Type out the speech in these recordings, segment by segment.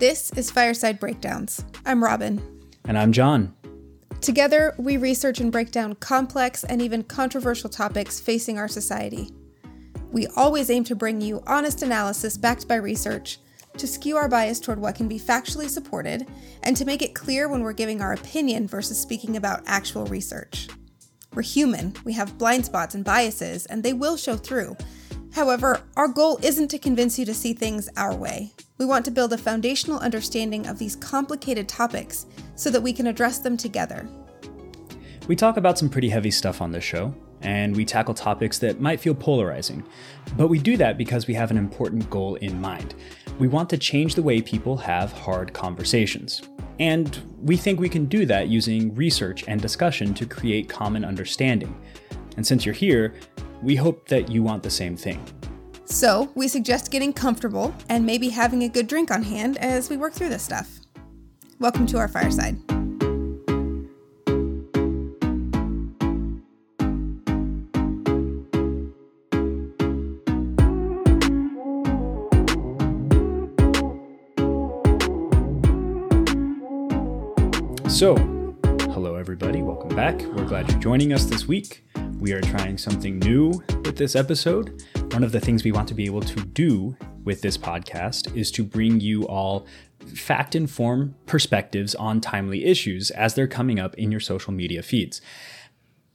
This is Fireside Breakdowns. I'm Robin. And I'm John. Together, we research and break down complex and even controversial topics facing our society. We always aim to bring you honest analysis backed by research, to skew our bias toward what can be factually supported, and to make it clear when we're giving our opinion versus speaking about actual research. We're human, we have blind spots and biases, and they will show through. However, our goal isn't to convince you to see things our way. We want to build a foundational understanding of these complicated topics so that we can address them together. We talk about some pretty heavy stuff on this show, and we tackle topics that might feel polarizing. But we do that because we have an important goal in mind. We want to change the way people have hard conversations. And we think we can do that using research and discussion to create common understanding. And since you're here, we hope that you want the same thing. So, we suggest getting comfortable and maybe having a good drink on hand as we work through this stuff. Welcome to our fireside. So, hello everybody, welcome back. We're glad you're joining us this week. We are trying something new with this episode. One of the things we want to be able to do with this podcast is to bring you all fact informed perspectives on timely issues as they're coming up in your social media feeds.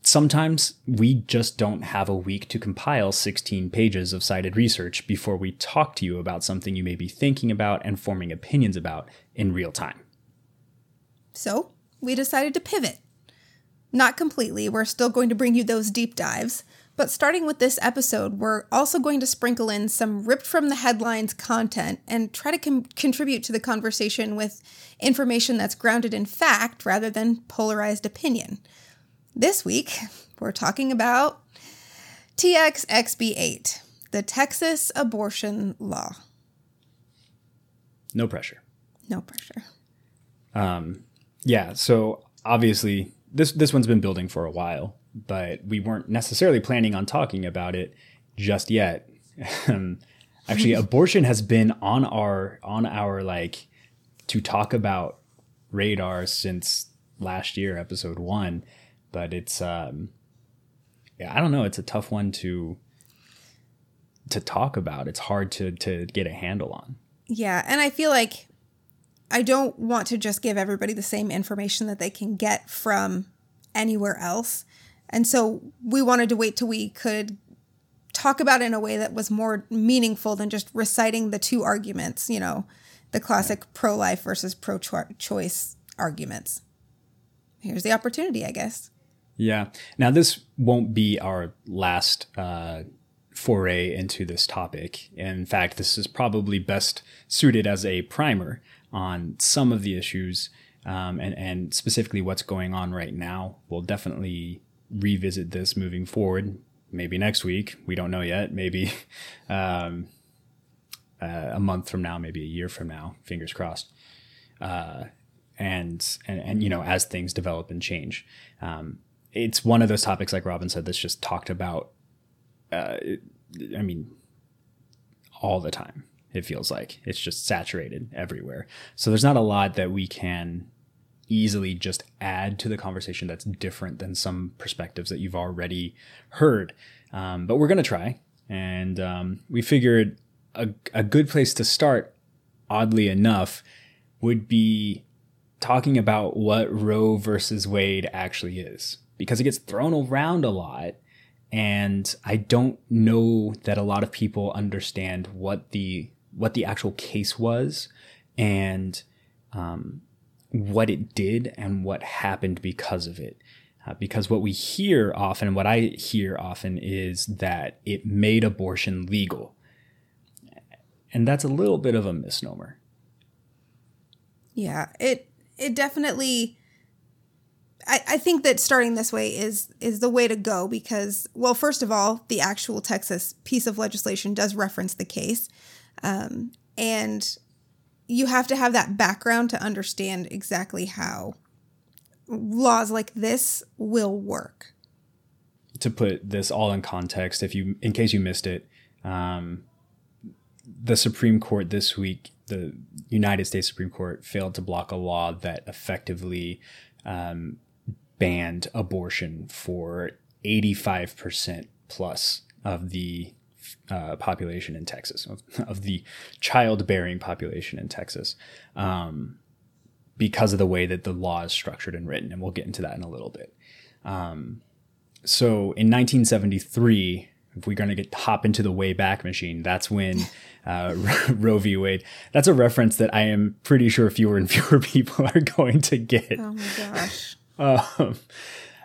Sometimes we just don't have a week to compile 16 pages of cited research before we talk to you about something you may be thinking about and forming opinions about in real time. So we decided to pivot. Not completely, we're still going to bring you those deep dives, but starting with this episode, we're also going to sprinkle in some ripped from the headlines content and try to com- contribute to the conversation with information that's grounded in fact rather than polarized opinion. This week, we're talking about Texas SB 8, the Texas abortion law. No pressure. No pressure. Um, yeah, so obviously this this one's been building for a while, but we weren't necessarily planning on talking about it just yet. Actually, abortion has been on our on our like to talk about radar since last year, episode one. But it's um, yeah, I don't know. It's a tough one to to talk about. It's hard to to get a handle on. Yeah, and I feel like I don't want to just give everybody the same information that they can get from anywhere else. And so we wanted to wait till we could talk about it in a way that was more meaningful than just reciting the two arguments, you know, the classic pro life versus pro choice arguments. Here's the opportunity, I guess. Yeah. Now, this won't be our last uh, foray into this topic. In fact, this is probably best suited as a primer on some of the issues um, and, and specifically what's going on right now. We'll definitely revisit this moving forward. Maybe next week. We don't know yet. Maybe um, uh, a month from now, maybe a year from now. Fingers crossed. Uh, and, and and you know as things develop and change, um, it's one of those topics like Robin said that's just talked about. Uh, I mean, all the time it feels like it's just saturated everywhere. So there's not a lot that we can easily just add to the conversation that's different than some perspectives that you've already heard. Um, but we're going to try. And um, we figured a, a good place to start, oddly enough, would be talking about what Roe versus Wade actually is, because it gets thrown around a lot. And I don't know that a lot of people understand what the what the actual case was and um, what it did and what happened because of it. Uh, because what we hear often, what I hear often, is that it made abortion legal. And that's a little bit of a misnomer. Yeah, it it definitely I, I think that starting this way is is the way to go because well first of all the actual texas piece of legislation does reference the case um, and you have to have that background to understand exactly how laws like this will work. To put this all in context, if you, in case you missed it, um, the Supreme Court this week the United States Supreme Court failed to block a law that effectively um, banned abortion for 85% plus of the uh, population in Texas, of, of the childbearing population in Texas, um, because of the way that the law is structured and written. And we'll get into that in a little bit. Um, so in 1973, if we're going to get hop into the way back machine, that's when uh, Roe v. Wade. That's a reference that I am pretty sure fewer and fewer people are going to get. Oh my gosh. Um,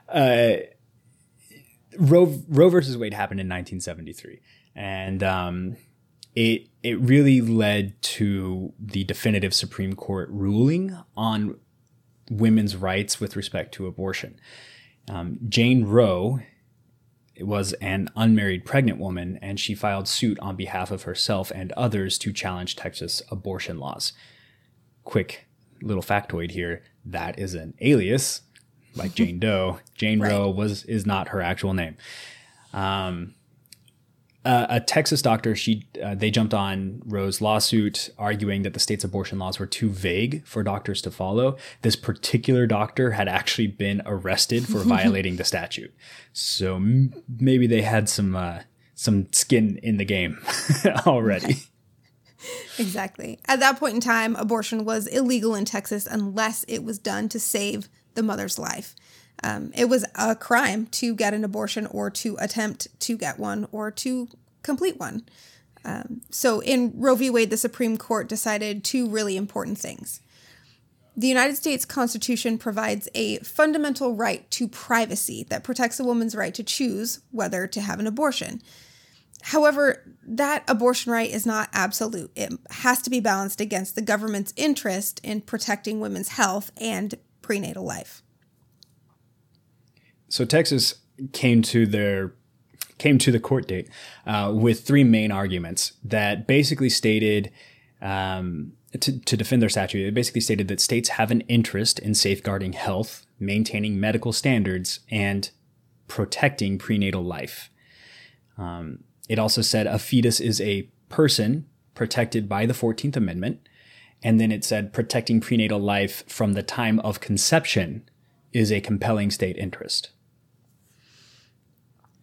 uh, Roe, Roe versus Wade happened in 1973, and um, it it really led to the definitive Supreme Court ruling on women's rights with respect to abortion. Um, Jane Roe was an unmarried pregnant woman, and she filed suit on behalf of herself and others to challenge Texas abortion laws. Quick little factoid here: that is an alias, like Jane Doe. Jane right. Roe was is not her actual name. Um, uh, a Texas doctor, she uh, they jumped on Roe's lawsuit, arguing that the state's abortion laws were too vague for doctors to follow. This particular doctor had actually been arrested for violating the statute, so m- maybe they had some uh, some skin in the game already. exactly. At that point in time, abortion was illegal in Texas unless it was done to save the mother's life. Um, it was a crime to get an abortion or to attempt to get one or to complete one. Um, so in Roe v. Wade, the Supreme Court decided two really important things. The United States Constitution provides a fundamental right to privacy that protects a woman's right to choose whether to have an abortion. However, that abortion right is not absolute. It has to be balanced against the government's interest in protecting women's health and prenatal life. So Texas came to their came to the court date uh, with three main arguments that basically stated um, to, to defend their statute. It basically stated that states have an interest in safeguarding health, maintaining medical standards, and protecting prenatal life. Um, it also said a fetus is a person protected by the 14th Amendment. And then it said protecting prenatal life from the time of conception is a compelling state interest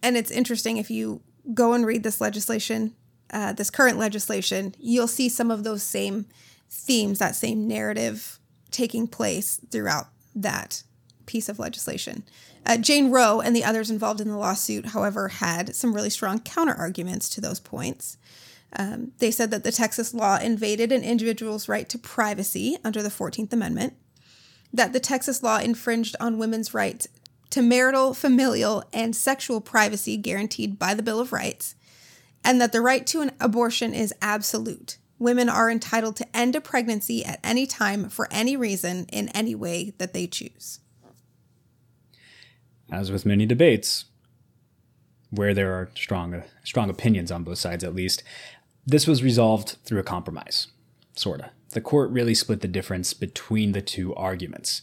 and it's interesting if you go and read this legislation, uh, this current legislation, you'll see some of those same themes, that same narrative taking place throughout that piece of legislation. Uh, Jane Roe and the others involved in the lawsuit, however, had some really strong counter arguments to those points. Um, they said that the Texas law invaded an individual's right to privacy under the 14th Amendment, that the Texas law infringed on women's rights to marital, familial, and sexual privacy guaranteed by the Bill of Rights, and that the right to an abortion is absolute. Women are entitled to end a pregnancy at any time for any reason in any way that they choose. As with many debates, where there are strong, strong opinions on both sides at least, this was resolved through a compromise, sorta. The court really split the difference between the two arguments.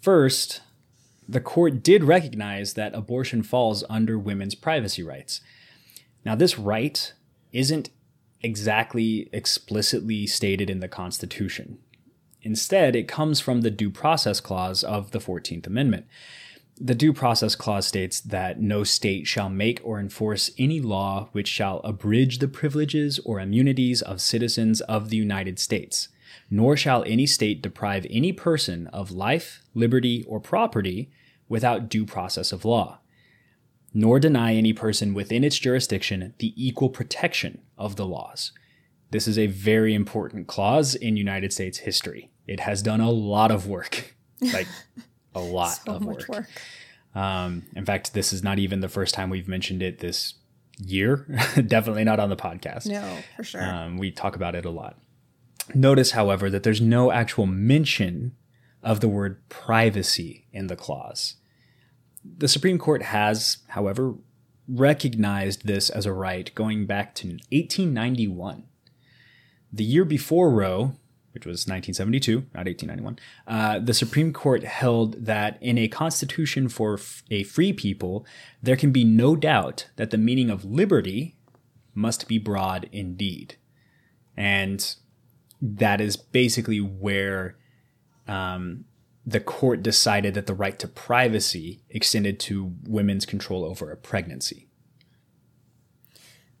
First, the court did recognize that abortion falls under women's privacy rights. Now, this right isn't exactly explicitly stated in the Constitution. Instead, it comes from the Due Process Clause of the 14th Amendment. The Due Process Clause states that no state shall make or enforce any law which shall abridge the privileges or immunities of citizens of the United States nor shall any state deprive any person of life, liberty, or property without due process of law, nor deny any person within its jurisdiction the equal protection of the laws. This is a very important clause in United States history. It has done a lot of work, like a lot so of work. work. Um, in fact, this is not even the first time we've mentioned it this year. Definitely not on the podcast. No, for sure. Um, we talk about it a lot. Notice, however, that there's no actual mention of the word privacy in the clause. The Supreme Court has, however, recognized this as a right going back to 1891. The year before Roe, which was 1972, not 1891, uh, the Supreme Court held that in a constitution for f- a free people, there can be no doubt that the meaning of liberty must be broad indeed. And that is basically where um, the court decided that the right to privacy extended to women's control over a pregnancy.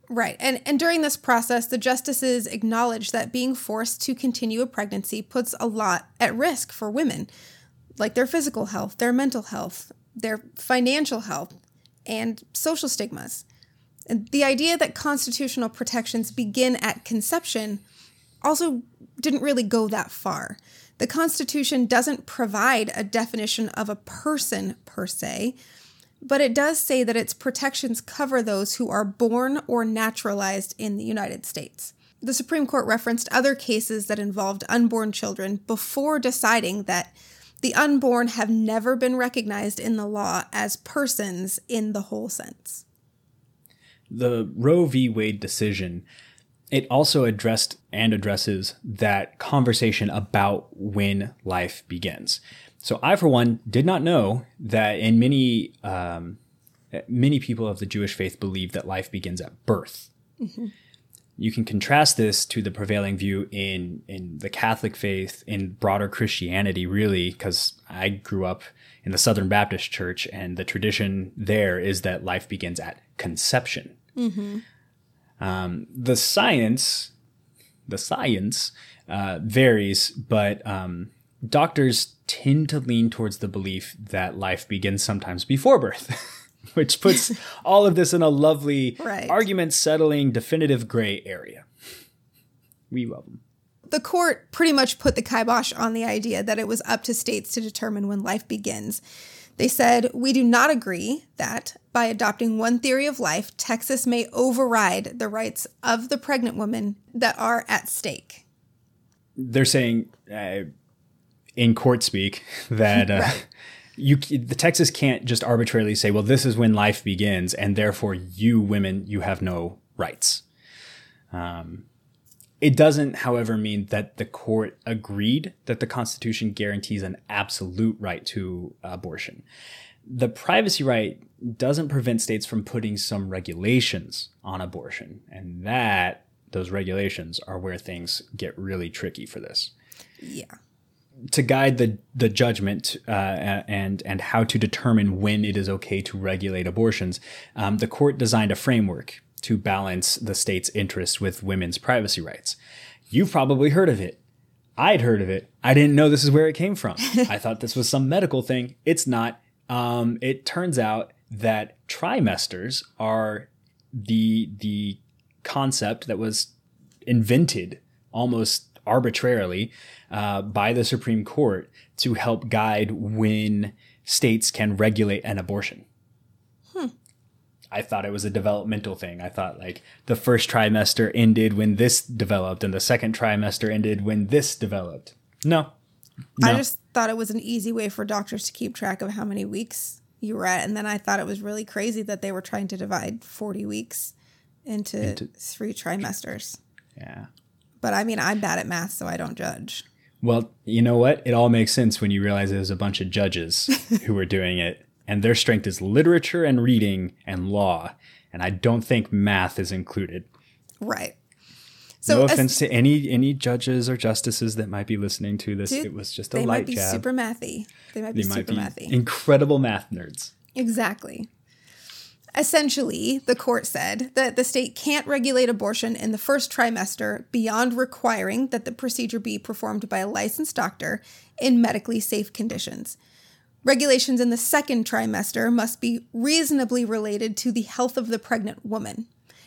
Right. And and during this process, the justices acknowledged that being forced to continue a pregnancy puts a lot at risk for women, like their physical health, their mental health, their financial health, and social stigmas. And the idea that constitutional protections begin at conception also didn't really go that far. The Constitution doesn't provide a definition of a person per se, but it does say that its protections cover those who are born or naturalized in the United States. The Supreme Court referenced other cases that involved unborn children before deciding that the unborn have never been recognized in the law as persons in the whole sense. The Roe v. Wade decision it also addressed and addresses that conversation about when life begins. So I, for one, did not know that in many um, many people of the Jewish faith believe that life begins at birth. Mm-hmm. You can contrast this to the prevailing view in in the Catholic faith, in broader Christianity, really, because I grew up in the Southern Baptist Church, and the tradition there is that life begins at conception. Mm-hmm. Um, the science, the science uh, varies, but um, doctors tend to lean towards the belief that life begins sometimes before birth, which puts all of this in a lovely right. argument settling definitive gray area. We love them. The court pretty much put the kibosh on the idea that it was up to states to determine when life begins. They said, We do not agree that by adopting one theory of life, Texas may override the rights of the pregnant women that are at stake. They're saying, uh, in court speak, that uh, right. you the Texas can't just arbitrarily say, "Well, this is when life begins," and therefore you women you have no rights. Um, it doesn't, however, mean that the court agreed that the Constitution guarantees an absolute right to abortion. The privacy right doesn't prevent states from putting some regulations on abortion, and that those regulations are where things get really tricky for this. Yeah. To guide the the judgment uh, and and how to determine when it is okay to regulate abortions, um, the court designed a framework to balance the state's interest with women's privacy rights. You've probably heard of it. I'd heard of it. I didn't know this is where it came from. I thought this was some medical thing. It's not. Um, it turns out that trimesters are the the concept that was invented almost arbitrarily uh, by the Supreme Court to help guide when states can regulate an abortion. I thought it was a developmental thing. I thought like the first trimester ended when this developed and the second trimester ended when this developed. No. no. I just thought it was an easy way for doctors to keep track of how many weeks you were at. And then I thought it was really crazy that they were trying to divide 40 weeks into, into three trimesters. Yeah. But I mean, I'm bad at math, so I don't judge. Well, you know what? It all makes sense when you realize there's a bunch of judges who were doing it and their strength is literature and reading and law. And I don't think math is included. Right. So no offense to any any judges or justices that might be listening to this. Dude, it was just a they light might be jab. super mathy. They might be they super might be mathy. Incredible math nerds. Exactly. Essentially, the court said that the state can't regulate abortion in the first trimester beyond requiring that the procedure be performed by a licensed doctor in medically safe conditions. Regulations in the second trimester must be reasonably related to the health of the pregnant woman.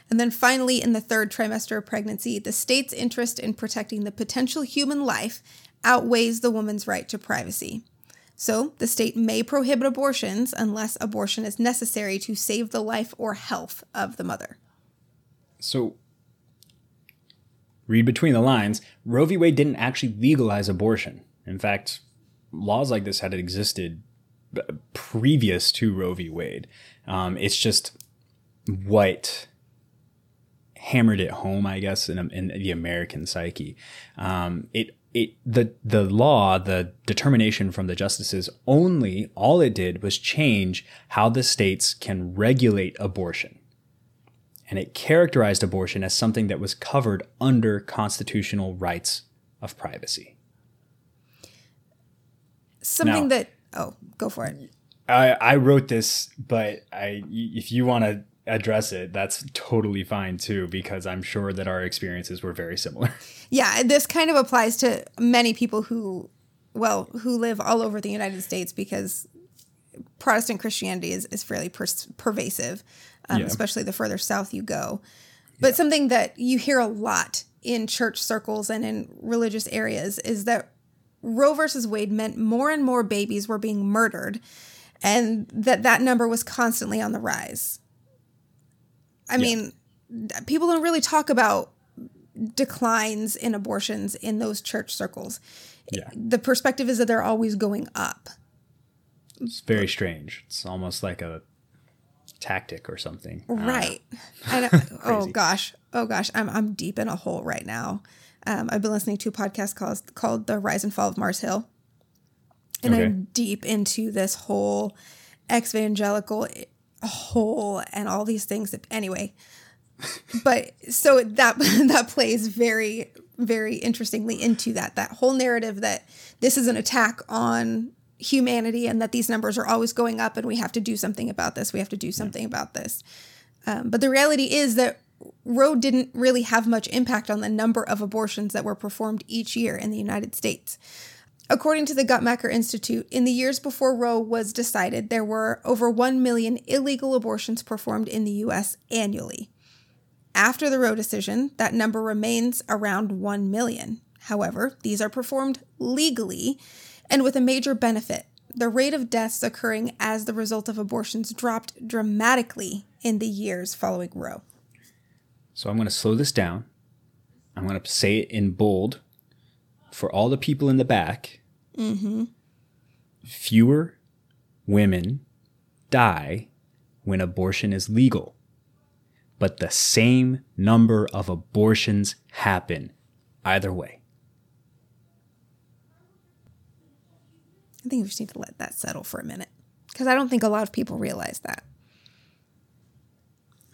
And then finally, in the third trimester of pregnancy, the state's interest in protecting the potential human life outweighs the woman's right to privacy. So, the state may prohibit abortions unless abortion is necessary to save the life or health of the mother. So, read between the lines Roe v. Wade didn't actually legalize abortion. In fact, laws like this had existed previous to Roe v. Wade. Um, it's just what hammered it home, I guess, in, in the American psyche. Um, it it the the law, the determination from the justices only all it did was change how the states can regulate abortion. And it characterized abortion as something that was covered under constitutional rights of privacy. Something Now- that oh, go for it. I, I wrote this, but I if you want to address it, that's totally fine too, because I'm sure that our experiences were very similar. Yeah, this kind of applies to many people who, well, who live all over the United States because Protestant Christianity is, is fairly pers- pervasive, um, Yeah. especially the further south you go. But something that you hear a lot in church circles and in religious areas is that Roe versus Wade meant more and more babies were being murdered, and that that number was constantly on the rise. I mean, people don't really talk about declines in abortions in those church circles. Yeah. The perspective is that they're always going up. It's very strange. It's almost like a tactic or something. I don't know. Right. Oh gosh. Oh gosh. I'm I'm deep in a hole right now. Um, I've been listening to a podcast called called The Rise and Fall of Mars Hill. And Okay. I'm deep into this whole evangelical hole and all these things that anyway. But so that that plays very very interestingly into that that whole narrative that this is an attack on humanity and that these numbers are always going up and we have to do something about this. We have to do something about this. Um, but the reality is that Roe didn't really have much impact on the number of abortions that were performed each year in the United States. According to the Guttmacher Institute, in the years before Roe was decided, there were over 1 million illegal abortions performed in the U.S. annually. After the Roe decision, that number remains around 1 million. However, these are performed legally and with a major benefit. The rate of deaths occurring as the result of abortions dropped dramatically in the years following Roe. So I'm going to slow this down. I'm going to say it in bold for all the people in the back. Mm-hmm. Fewer women die when abortion is legal, but the same number of abortions happen either way. I think we just need to let that settle for a minute because I don't think a lot of people realize that.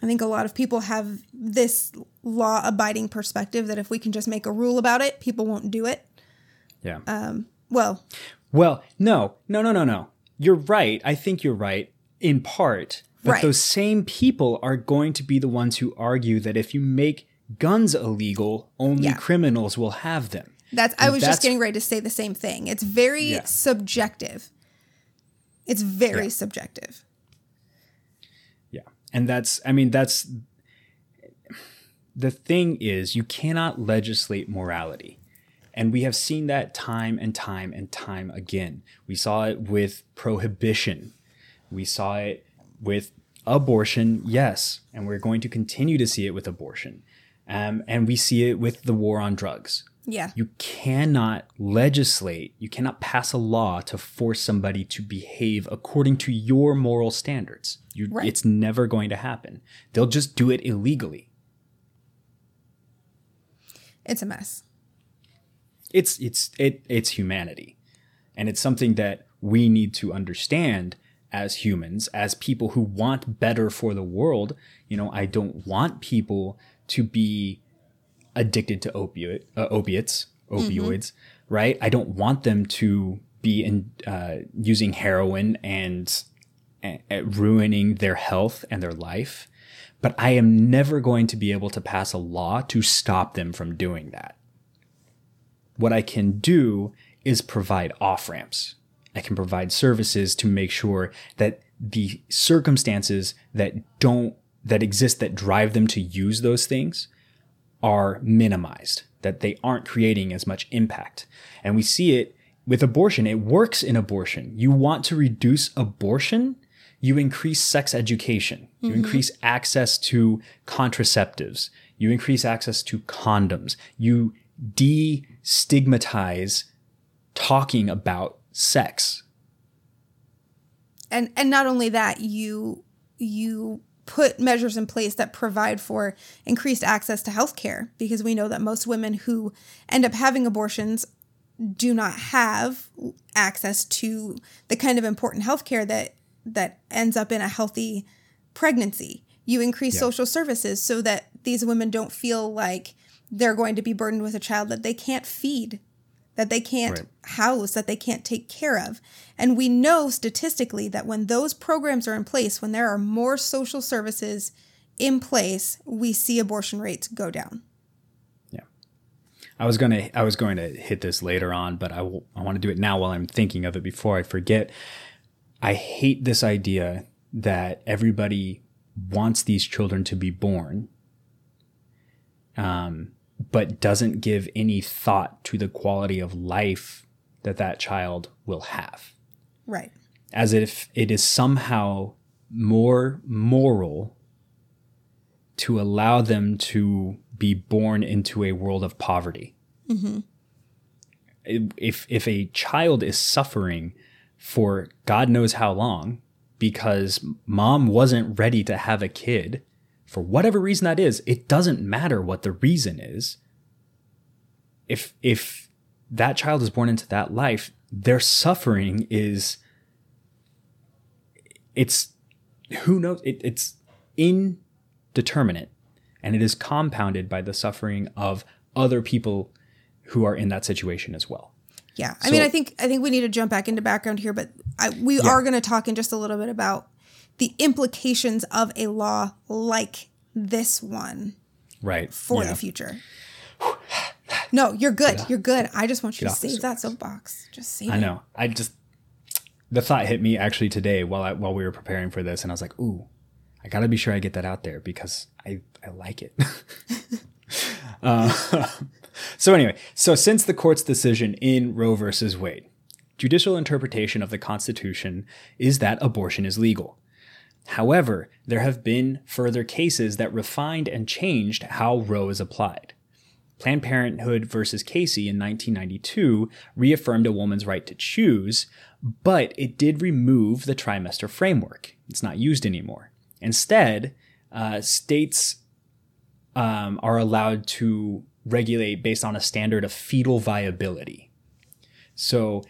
I think a lot of people have this law abiding perspective that if we can just make a rule about it, people won't do it. Yeah. Um, Well, Well, no, no, no, no, no. You're right. I think you're right in part. But Right. those same people are going to be the ones who argue that if you make guns illegal, only Yeah. criminals will have them. that's I was that's- just getting ready to say the same thing. It's very Yeah. subjective. It's very Yeah. subjective. And that's, I mean, that's the thing is, you cannot legislate morality. And we have seen that time and time and time again. We saw it with prohibition. We saw it with abortion, yes. And we're going to continue to see it with abortion. Um, and we see it with the war on drugs. Yeah. You cannot legislate, you cannot pass a law to force somebody to behave according to your moral standards. You, Right. It's never going to happen. They'll just do it illegally. It's a mess. It's it's it it's humanity. And it's something that we need to understand as humans, as people who want better for the world. You know, I don't want people to be addicted to opiate, uh, opiates, opioids, right? I don't want them to be in, uh, using heroin and, and ruining their health and their life. But I am never going to be able to pass a law to stop them from doing that. What I can do is provide off ramps. I can provide services to make sure that the circumstances that don't, that exist that drive them to use those things are minimized, that they aren't creating as much impact. And we see it with abortion. It works in abortion. You want to reduce abortion, you increase sex education, you mm-hmm. increase access to contraceptives, you increase access to condoms, you destigmatize talking about sex. and and not only that you you put measures in place that provide for increased access to health care because we know that most women who end up having abortions do not have access to the kind of important health care that that ends up in a healthy pregnancy you increase Yeah. social services so that these women don't feel like they're going to be burdened with a child that they can't feed, that they can't Right. house, that they can't take care of. And we know statistically that when those programs are in place, when there are more social services in place, we see abortion rates go down. Yeah. I was gonna I was going to hit this later on, but I, w- I want to do it now while I'm thinking of it before I forget. I hate this idea that everybody wants these children to be born, um, but doesn't give any thought to the quality of life that that child will have, Right. as if it is somehow more moral to allow them to be born into a world of poverty. Mm-hmm. If if a child is suffering for God knows how long because mom wasn't ready to have a kid for whatever reason that is, it doesn't matter what the reason is. If if that child is born into that life, their suffering is it's who knows it, it's indeterminate and it is compounded by the suffering of other people who are in that situation as well Yeah, I mean, I think I think we need to jump back into background here, but I, we Yeah. are going to talk in just a little bit about the implications of a law like this one right for Yeah. the future. No, you're good. You're good. I just want you to save that soapbox. Just save it. i it. know i just the thought hit me actually today while I, while we were preparing for this and i was like ooh i gotta be sure i get that out there because i i like it uh, so anyway so since the court's decision in roe versus wade judicial interpretation of the constitution is that abortion is legal However, there have been further cases that refined and changed how Roe is applied. Planned Parenthood versus Casey in 1992 reaffirmed a woman's right to choose, but it did remove the trimester framework. It's not used anymore. Instead, uh, states um, are allowed to regulate based on a standard of fetal viability. So,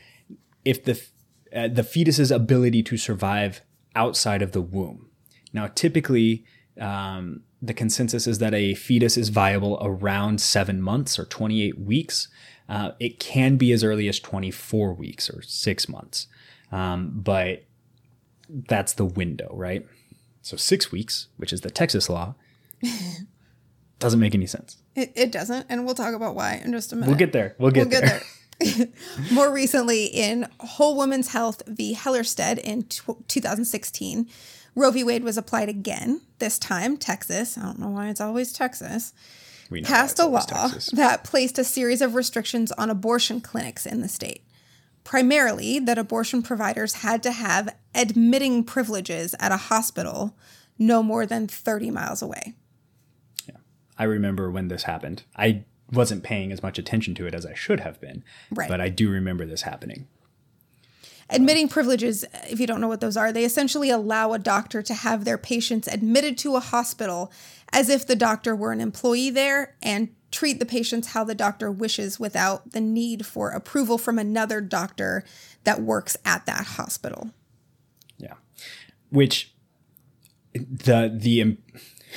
if the uh, the fetus's ability to survive outside of the womb. Now, typically, um, the consensus is that a fetus is viable around seven months or 28 weeks. Uh, it can be as early as 24 weeks or six months, um, but that's the window, right? So six weeks, which is the Texas law, doesn't make any sense. It, it doesn't, and we'll talk about why in just a minute. We'll get there. We'll get We'll there. get there. More recently, in Whole Woman's Health v. Hellerstedt in tw 2016, Roe v. Wade was applied again. This time, Texas, I don't know why it's always Texas, We know passed a law Texas. that placed a series of restrictions on abortion clinics in the state. Primarily, that abortion providers had to have admitting privileges at a hospital no more than 30 miles away. I remember when this happened. I wasn't paying as much attention to it as I should have been, Right. but I do remember this happening. Admitting privileges, if you don't know what those are, they essentially allow a doctor to have their patients admitted to a hospital as if the doctor were an employee there and treat the patients how the doctor wishes without the need for approval from another doctor that works at that hospital. Yeah. Which the the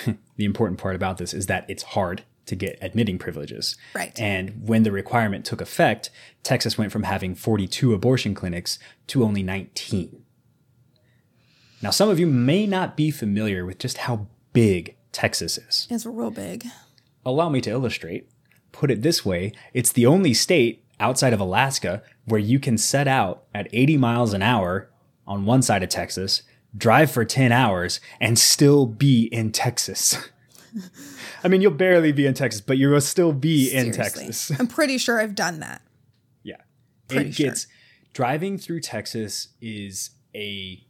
the important part about this is that it's hard to get admitting privileges. Right. And when the requirement took effect, Texas went from having 42 abortion clinics to only 19. Now, some of you may not be familiar with just how big Texas is. It's real big. Allow me to illustrate. Put it this way it's the only state outside of Alaska where you can set out at 80 miles an hour on one side of Texas, drive for 10 hours, and still be in Texas. I mean, you'll barely be in Texas, but you will still be in Texas. I'm pretty sure I've done that. Yeah. Pretty it sure. gets driving through Texas is a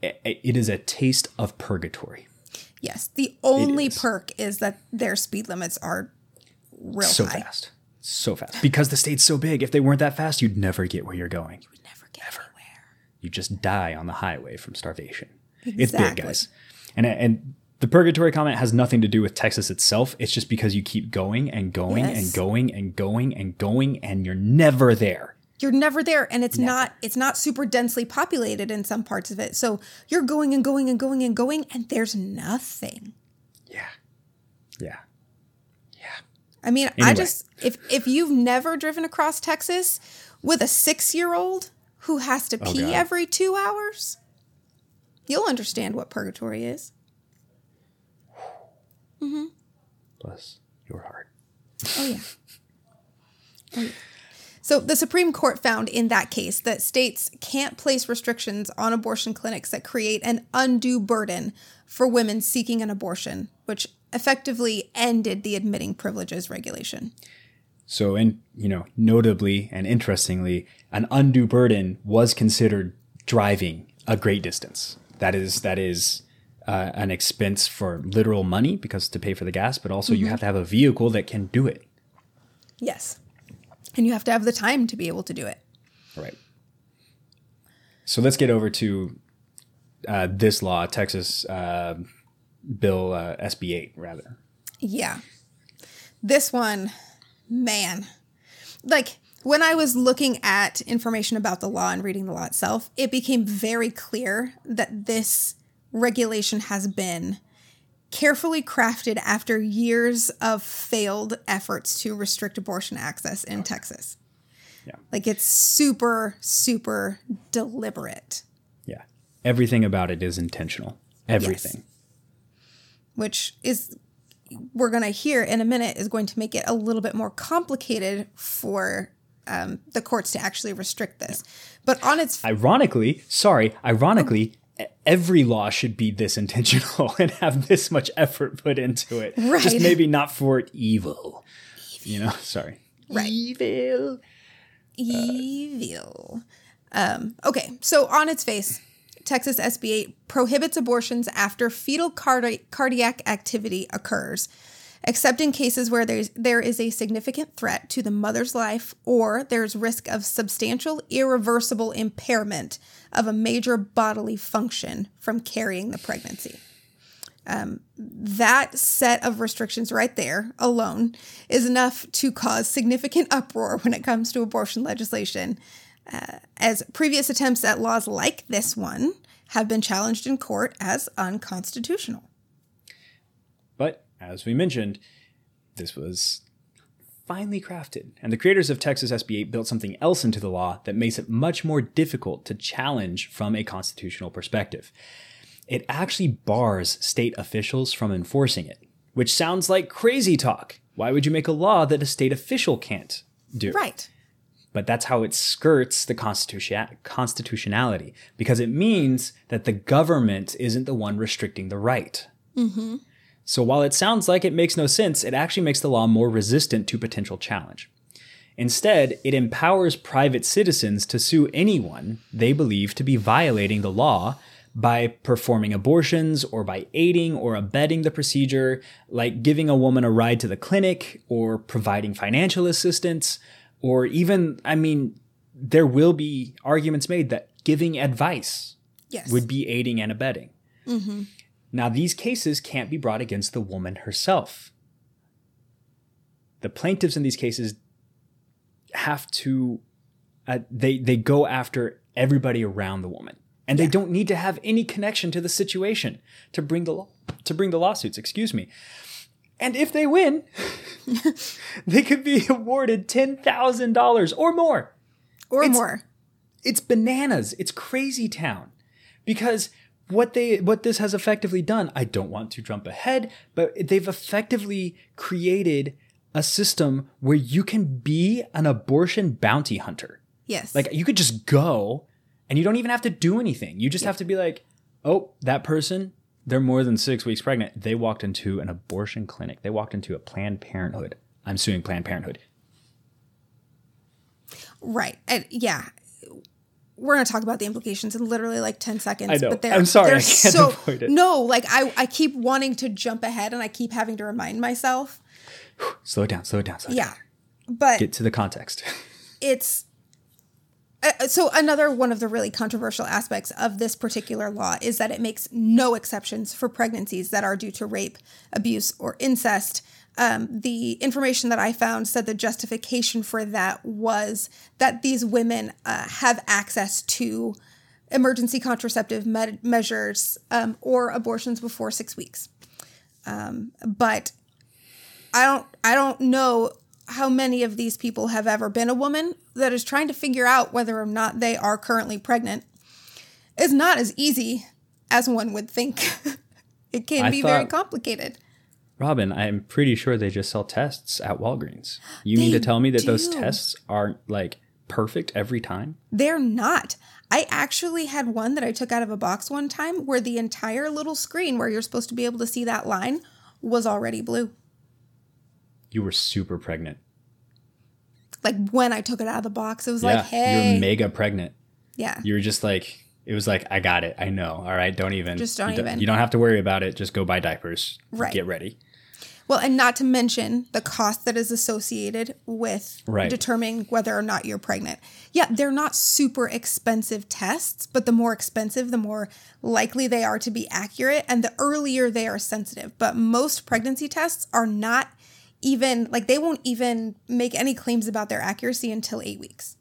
it is a taste of purgatory. Yes. The only perk is that their speed limits are real so high. fast. So fast. Because the state's so big. If they weren't that fast, you'd never get where you're going. You would never get anywhere. You just die on the highway from starvation. Exactly. It's big, guys. And and the purgatory comment has nothing to do with Texas itself. It's just because you keep going and going Yes. and going and going and going and you're never there. you're never there and it's not it's not super densely populated in some parts of it so you're going and going and going and going and there's nothing Yeah. Yeah. Yeah. I mean, I just if if you've never driven across Texas with a six year old who has to oh, pee Oh, every two hours, you'll understand what purgatory is. Mm-hmm. Bless your heart. Oh yeah. Oh, yeah. So the Supreme Court found in that case that states can't place restrictions on abortion clinics that create an undue burden for women seeking an abortion, which effectively ended the admitting privileges regulation. So, and you know, notably and interestingly, an undue burden was considered driving a great distance. That is that is uh, an expense for literal money because to pay for the gas, but also you have to have a vehicle that can do it. Yes. And you have to have the time to be able to do it. Right. So let's get over to uh, this law, Texas uh, Bill uh, SB 8, rather. Yeah. This one, man. Like when I was looking at information about the law and reading the law itself, it became very clear that this regulation has been carefully crafted after years of failed efforts to restrict abortion access in Texas. Yeah. Like it's super, super deliberate, Yeah. Everything about it is intentional. Everything. which is we're going to hear in a minute is going to make it a little bit more complicated for um, the courts to actually restrict this. But on its Ironically, sorry, ironically, e- every law should be this intentional and have this much effort put into it. Right. Just maybe not for evil. You know, sorry. Right. Evil. evil. Um, okay, so on its face, Texas SB 8 prohibits abortions after fetal cardi- cardiac activity occurs, except in cases where there's, there is a significant threat to the mother's life or there's risk of substantial irreversible impairment of a major bodily function from carrying the pregnancy that set of restrictions right there alone is enough to cause significant uproar when it comes to abortion legislation, uh, as previous attempts at laws like this one have been challenged in court as unconstitutional. As we mentioned, this was finely crafted. And the creators of Texas SB 8 built something else into the law that makes it much more difficult to challenge from a constitutional perspective. It actually bars state officials from enforcing it, which sounds like crazy talk. Why would you make a law that a state official can't do? Right. but that's how it skirts the constitution- constitutionality because it means that the government isn't the one restricting the right. Mm-hmm. So while it sounds like it makes no sense, it actually makes the law more resistant to potential challenge. Instead, it empowers private citizens to sue anyone they believe to be violating the law by performing abortions or by aiding or abetting the procedure, like giving a woman a ride to the clinic or providing financial assistance, or even, I mean, there will be arguments made that giving advice Yes. would be aiding and abetting. Mm-hmm. Now, these cases can't be brought against the woman herself. The plaintiffs in these cases have to, uh, they, they go after everybody around the woman. And they don't need to have any connection to the situation to bring the law, to bring the lawsuits, excuse me. And if they win, they could be awarded $10,000 or more or it's- more. it's bananas. It's crazy town. Because what they what this has effectively done, I don't want to jump ahead, but they've effectively created a system where you can be an abortion bounty hunter. Yes. Like you could just go and you don't even have to do anything. You just have to be like, "Oh, that person, they're more than 6 weeks pregnant. They walked into an abortion clinic. They walked into a Planned Parenthood. I'm suing Planned Parenthood." Right. And yeah. We're going to talk about the implications in literally like 10 seconds. I know. But they're, I'm sorry, they're I can't so, avoid it. No, like I, I keep wanting to jump ahead and I keep having to remind myself. Slow it down, slow it down, slow it down. Yeah. But Get to the context. it's uh, so another one of the really controversial aspects of this particular law is that it makes no exceptions for pregnancies that are due to rape, abuse, or incest. Um, the information that I found said the justification for that was that these women uh, have access to emergency contraceptive med- measures um, or abortions before six weeks. Um, but I don't I don't know how many of these people have ever been a woman that is trying to figure out whether or not they are currently pregnant. It's not as easy as one would think. it can I be very complicated. Robin, I'm pretty sure they just sell tests at Walgreens. You mean to tell me that those tests aren't like perfect every time? They're not. I actually had one that I took out of a box one time where the entire little screen where you're supposed to be able to see that line was already blue. You were super pregnant. Like when I took it out of the box, it was yeah, like, hey. you're mega pregnant. yeah. You were just like, it was like, I got it. I know. All right, don't even. Just don't you even. You don't have to worry about it. Just go buy diapers. Right. Get ready. Well, and not to mention the cost that is associated with Right. determining whether or not you're pregnant. Yeah, they're not super expensive tests, but the more expensive, the more likely they are to be accurate and the earlier they are sensitive. But most pregnancy tests are not even like they won't even make any claims about their accuracy until 8 weeks.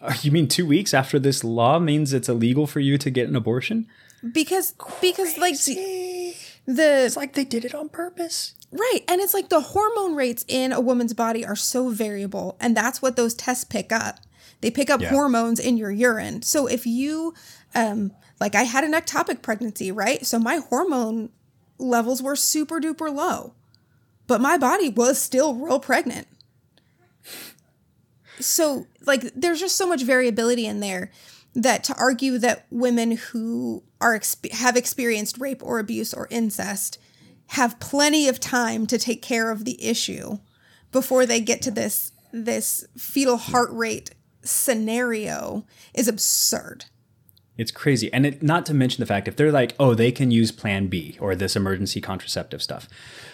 Uh, You mean two weeks after this law means it's illegal for you to get an abortion? Because because like the, the It's like they did it on purpose. Right. And it's like the hormone rates in a woman's body are so variable. And that's what those tests pick up. They pick up Yeah. hormones in your urine. So if you, um, like I had an ectopic pregnancy, right? So my hormone levels were super duper low, but my body was still real pregnant. So, like, there's just so much variability in there that to argue that women who are exp- have experienced rape or abuse or incest have plenty of time to take care of the issue before they get to this this fetal heart rate scenario is absurd. It's crazy. And it, not to mention the fact if they're like, oh, they can use plan B or this emergency contraceptive stuff.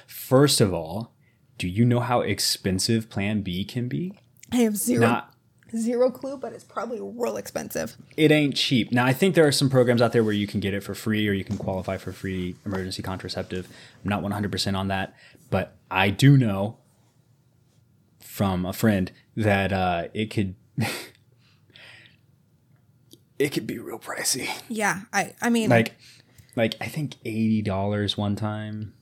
First of all, do you know how expensive plan B can be? I have zero Not zero clue, but it's probably real expensive. it ain't cheap. Now, I think there are some programs out there where you can get it for free or you can qualify for free emergency contraceptive. I'm not 100% on that, but I do know from a friend that uh, it could it could be real pricey. Yeah, I I mean Like like I think $80 one time,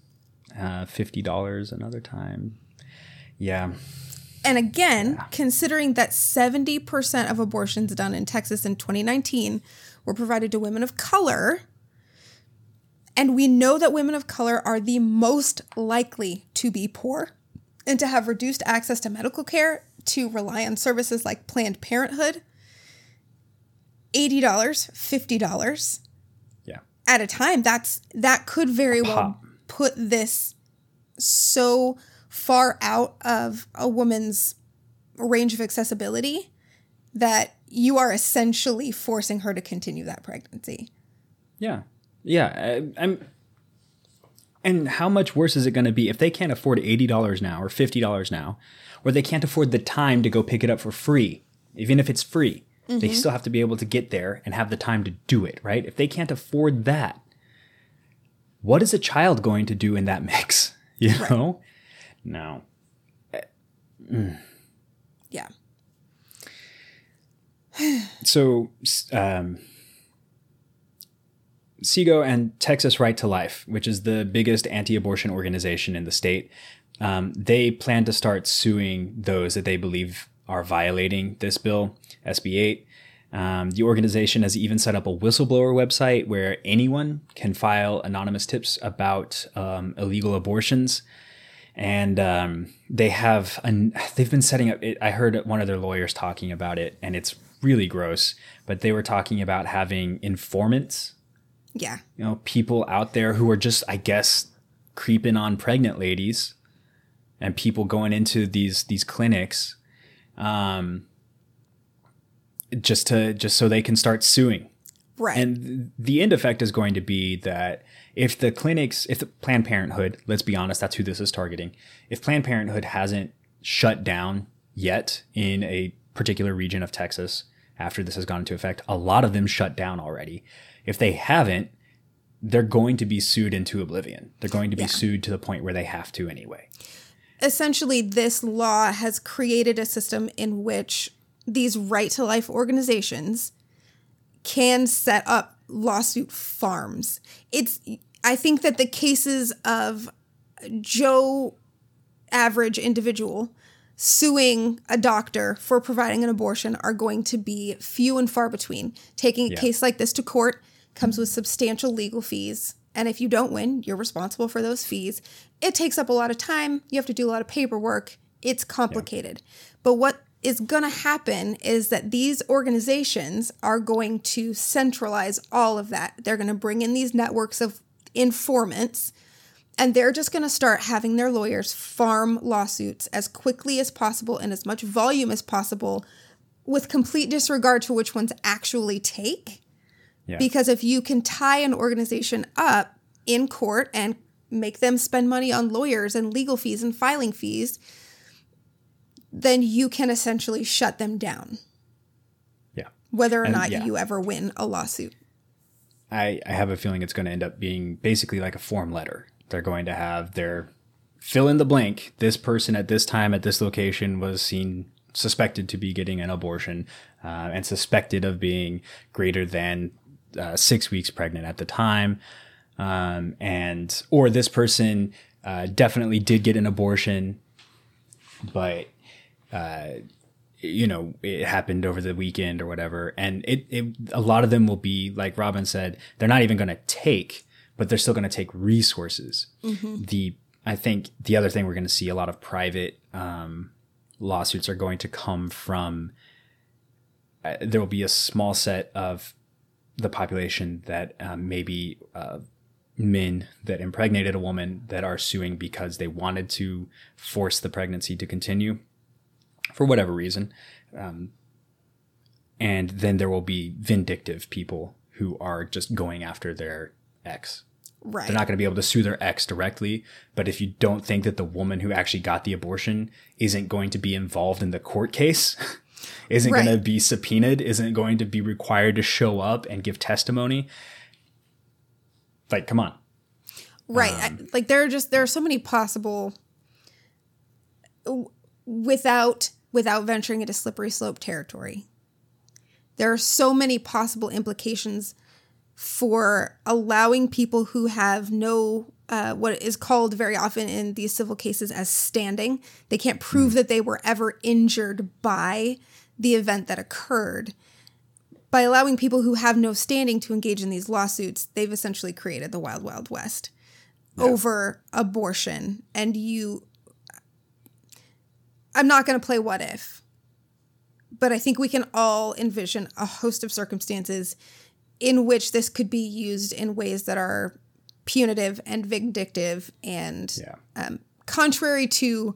uh, $50 another time. Yeah. And again, considering that 70% of abortions done in Texas in 2019 were provided to women of color, and we know that women of color are the most likely to be poor and to have reduced access to medical care, to rely on services like Planned Parenthood, $80, $50 Yeah. at a time, that's that could very well put this so far out of a woman's range of accessibility that you are essentially forcing her to continue that pregnancy. Yeah, yeah. I, I'm. And how much worse is it going to be if they can't afford eighty dollars now or fifty dollars now, or they can't afford the time to go pick it up for free, even if it's free? They mm-hmm. still have to be able to get there and have the time to do it, right? If they can't afford that, what is a child going to do in that mix? You know, no. Yeah. so um, SIGO and Texas Right to Life, which is the biggest anti-abortion organization in the state, um, they plan to start suing those that they believe are violating this bill, SB 8. Um, the organization has even set up a whistleblower website where anyone can file anonymous tips about um, illegal abortions and um, they have an, they've been setting up. It, I heard one of their lawyers talking about it, and it's really gross. But they were talking about having informants, Yeah. you know, people out there who are just, I guess, creeping on pregnant ladies, and people going into these these clinics, um, just to just so they can start suing. Right. And the end effect is going to be that if the clinics, if the Planned Parenthood, let's be honest, that's who this is targeting. If Planned Parenthood hasn't shut down yet in a particular region of Texas after this has gone into effect, a lot of them shut down already. If they haven't, they're going to be sued into oblivion. They're going to be sued to the point where they have to anyway. essentially this law has created a system in which these right to life organizations can set up lawsuit farms. It's I think that the cases of Joe average individual suing a doctor for providing an abortion are going to be few and far between. Taking a Yeah. case like this to court comes with substantial legal fees. And if you don't win, you're responsible for those fees. It takes up a lot of time. You have to do a lot of paperwork. It's complicated. But what is going to happen is that these organizations are going to centralize all of that. They're going to bring in these networks of informants and they're just going to start having their lawyers farm lawsuits as quickly as possible and as much volume as possible with complete disregard to which ones actually take. Yeah. Because if you can tie an organization up in court and make them spend money on lawyers and legal fees and filing fees, then you can essentially shut them down, yeah. whether or And, not yeah. you ever win a lawsuit. I, I have a feeling it's going to end up being basically like a form letter. They're going to have their fill in the blank. This person at this time at this location was seen suspected to be getting an abortion uh, and suspected of being greater than uh, six weeks pregnant at the time. Um, and or this person uh, definitely did get an abortion, but you know it happened over the weekend or whatever. And it, it a lot of them will be like robin said they're not even going to take but they're still going to take resources. The i think the other thing we're going to see a lot of private um, lawsuits are going to come from uh, there will be a small set of the population that um, maybe uh, men that impregnated a woman that are suing because they wanted to force the pregnancy to continue for whatever reason. Um, and then there will be vindictive people who are just going after their ex. Right. They're not going to be able to sue their ex directly, but if you don't think that the woman who actually got the abortion isn't going to be involved in the court case, isn't going to be subpoenaed, isn't going to be required to show up and give testimony, like, come on. Right. I- like there are just there are so many possible without without venturing into slippery slope territory. There are so many possible implications for allowing people who have no uh, what is called very often in these civil cases as standing. They can't prove that they were ever injured by the event that occurred by allowing people who have no standing to engage in these lawsuits, they've essentially created the wild, wild west over abortion. And you, I'm not going to play what if, but I think we can all envision a host of circumstances in which this could be used in ways that are punitive and vindictive and Yeah. um, contrary to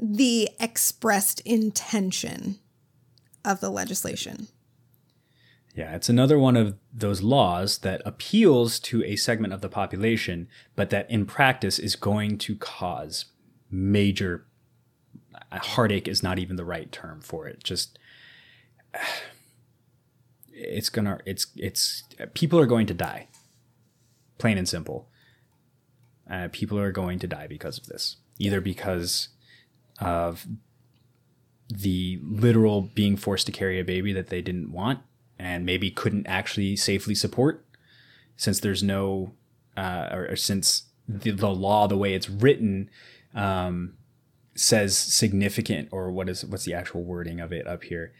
the expressed intention of the legislation. Yeah, it's another one of those laws that appeals to a segment of the population, but that in practice is going to cause major heartache is not even the right term for it. Just it's gonna it's it's people are going to die. Plain and simple. Uh, people are going to die because of this, either because of the literal being forced to carry a baby that they didn't want and maybe couldn't actually safely support since there's no uh, or, or since the, the law the way it's written um, says significant or what is what's the actual wording of it up here?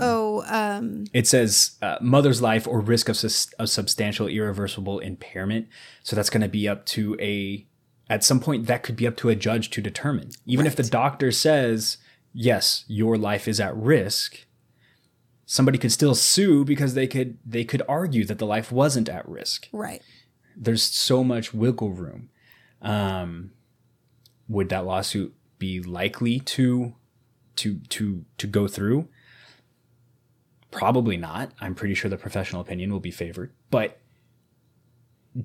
Oh, um, it says uh, mother's life or risk of, sus- of substantial irreversible impairment. So that's going to be up to a at some point that could be up to a judge to determine. Even if the doctor says yes your life is at risk somebody could still sue because they could they could argue that the life wasn't at risk. Right. there's so much wiggle room. Um, would that lawsuit be likely to to to to go through? Probably not. I'm pretty sure the professional opinion will be favored. But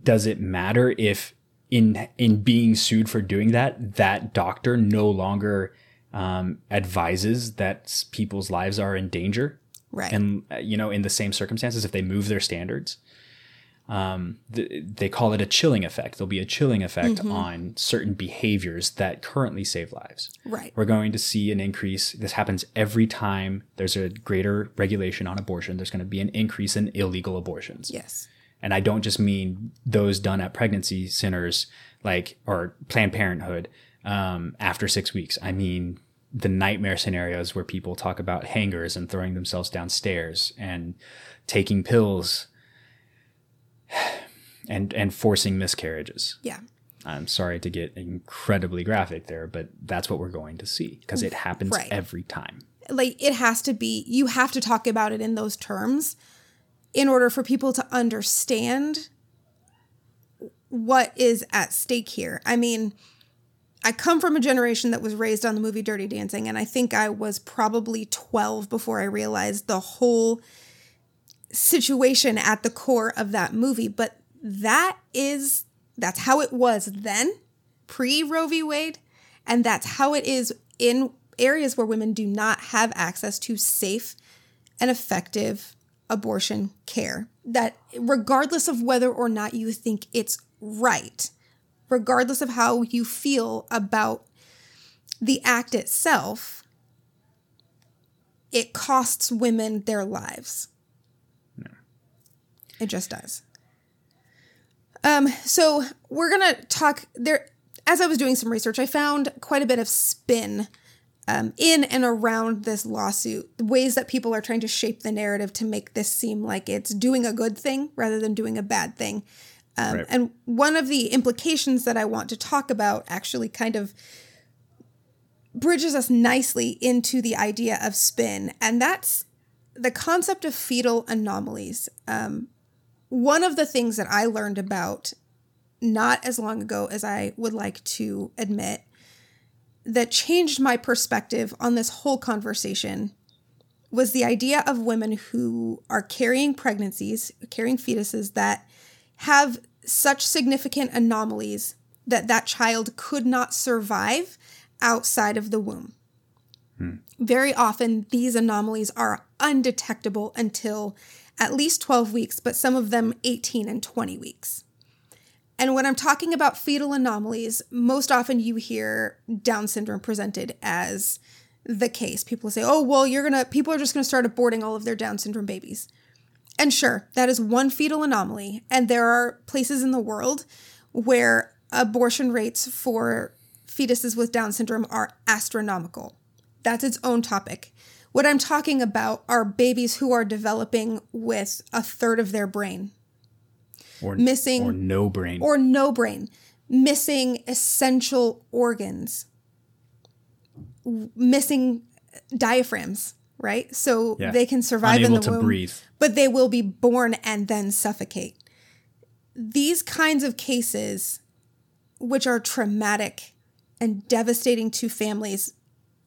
does it matter if in in being sued for doing that, that doctor no longer um, advises that people's lives are in danger? Right. and uh, you know in the same circumstances if they move their standards um, th- they call it a chilling effect there'll be a chilling effect on certain behaviors that currently save lives right. we're going to see an increase this happens every time there's a greater regulation on abortion there's going to be an increase in illegal abortions Yes. and I don't just mean those done at pregnancy centers like or Planned Parenthood, um, after six weeks. I mean, the nightmare scenarios where people talk about hangers and throwing themselves downstairs and taking pills and and forcing miscarriages. Yeah. I'm sorry to get incredibly graphic there, but that's what we're going to see because it happens Right. every time. like it has to be you have to talk about it in those terms in order for people to understand what is at stake here. I mean, I come from a generation that was raised on the movie Dirty Dancing and I think I was probably 12 before I realized the whole situation at the core of that movie, but that is that's how it was then, pre Roe v. Wade, and that's how it is in areas where women do not have access to safe and effective abortion care. That regardless of whether or not you think it's right, regardless of how you feel about the act itself, it costs women their lives. It just does. Um, so we're gonna talk there. As I was doing some research, I found quite a bit of spin um, in and around this lawsuit. Ways that people are trying to shape the narrative to make this seem like it's doing a good thing rather than doing a bad thing. Um, Right. And one of the implications that I want to talk about actually kind of bridges us nicely into the idea of spin, and that's the concept of fetal anomalies. Um, one of the things that I learned about not as long ago as I would like to admit that changed my perspective on this whole conversation was the idea of women who are carrying pregnancies, carrying fetuses that have such significant anomalies that that child could not survive outside of the womb. Hmm. Very often, these anomalies are undetectable until at least 12 weeks, but some of them 18 and 20 weeks. And when I'm talking about fetal anomalies, most often you hear Down syndrome presented as the case. People say, oh, well, you're going to, people are just going to start aborting all of their Down syndrome babies. And sure, that is one fetal anomaly. And there are places in the world where abortion rates for fetuses with Down syndrome are astronomical. That's its own topic. What I'm talking about are babies who are developing with a third of their brain Or Missing- or no brain. or no brain, missing essential organs, missing diaphragms, right? So Yeah. they can survive Unable in the to womb, breathe. but they will be born and then suffocate. These kinds of cases, which are traumatic and devastating to families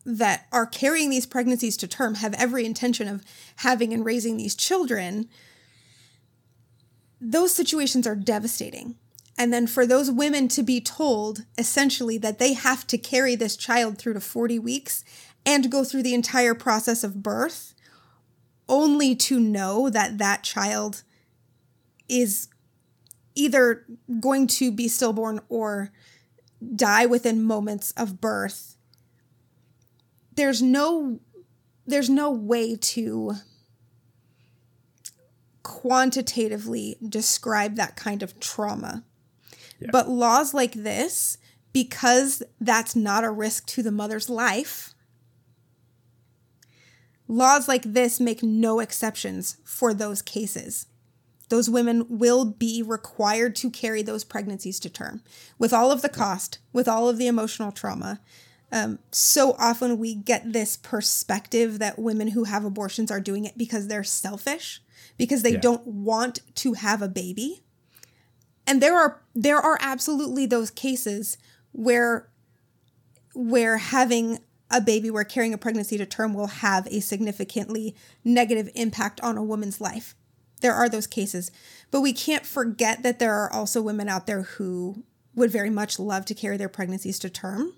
that are carrying these pregnancies to term, have every intention of having and raising these children, those situations are devastating. And then for those women to be told essentially that they have to carry this child through to 40 weeks and go through the entire process of birth, only to know that that child is either going to be stillborn or die within moments of birth. There's no there's no way to quantitatively describe that kind of trauma. Yeah. But laws like this, because that's not a risk to the mother's life, laws like this make no exceptions for those cases. Those women will be required to carry those pregnancies to term with all of the cost, with all of the emotional trauma. Um, so often we get this perspective that women who have abortions are doing it because they're selfish, because they Yeah. don't want to have a baby. And there are there are absolutely those cases where where having a baby, where carrying a pregnancy to term will have a significantly negative impact on a woman's life. There are those cases. But we can't forget that there are also women out there who would very much love to carry their pregnancies to term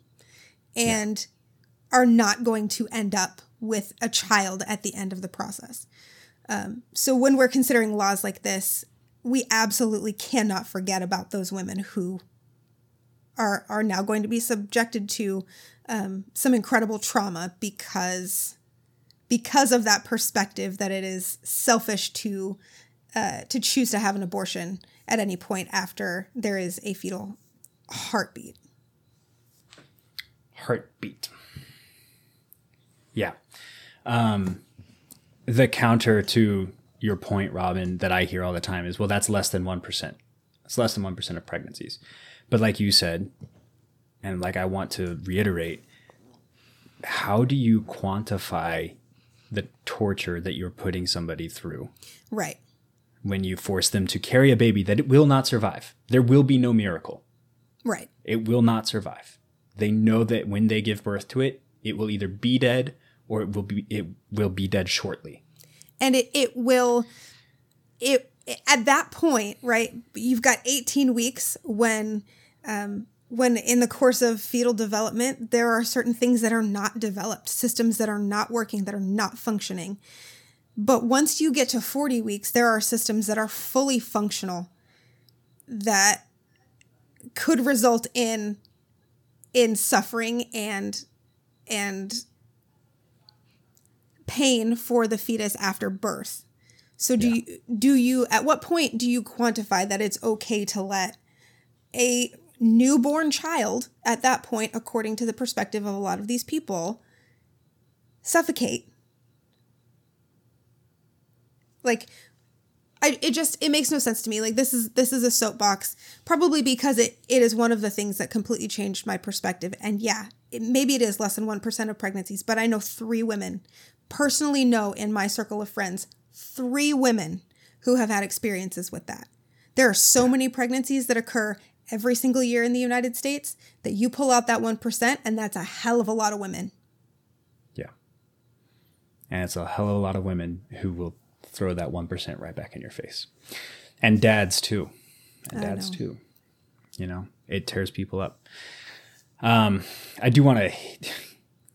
and are not going to end up with a child at the end of the process. Um, so when we're considering laws like this, we absolutely cannot forget about those women who are are now going to be subjected to um, some incredible trauma because because of that perspective that it is selfish to uh, to choose to have an abortion at any point after there is a fetal heartbeat. Heartbeat. Yeah. Um, the counter to your point, Robin, that I hear all the time is, well, that's less than 1%. It's less than 1% of pregnancies. But like you said, and like I want to reiterate, how do you quantify the torture that you're putting somebody through? Right. When you force them to carry a baby that it will not survive. There will be no miracle. Right. It will not survive. They know that when they give birth to it, it will either be dead or it will be it will be dead shortly. And it it will it at that point, right? You've got 18 weeks when um when in the course of fetal development there are certain things that are not developed, systems that are not working, that are not functioning. But once you get to 40 weeks, there are systems that are fully functional that could result in in suffering and and pain for the fetus after birth. So do yeah. you do you at what point do you quantify that it's okay to let a newborn child at that point according to the perspective of a lot of these people suffocate? Like I, it just it makes no sense to me. Like this is this is a soapbox, probably because it it is one of the things that completely changed my perspective. And yeah, it, maybe it is less than one percent of pregnancies, but I know three women personally know in my circle of friends three women who have had experiences with that. There are so yeah. many pregnancies that occur every single year in the United States that you pull out that one percent, and that's a hell of a lot of women. Yeah, and it's a hell of a lot of women who will throw that 1% right back in your face. And dads too. And dads too. You know, it tears people up. Um, I do want to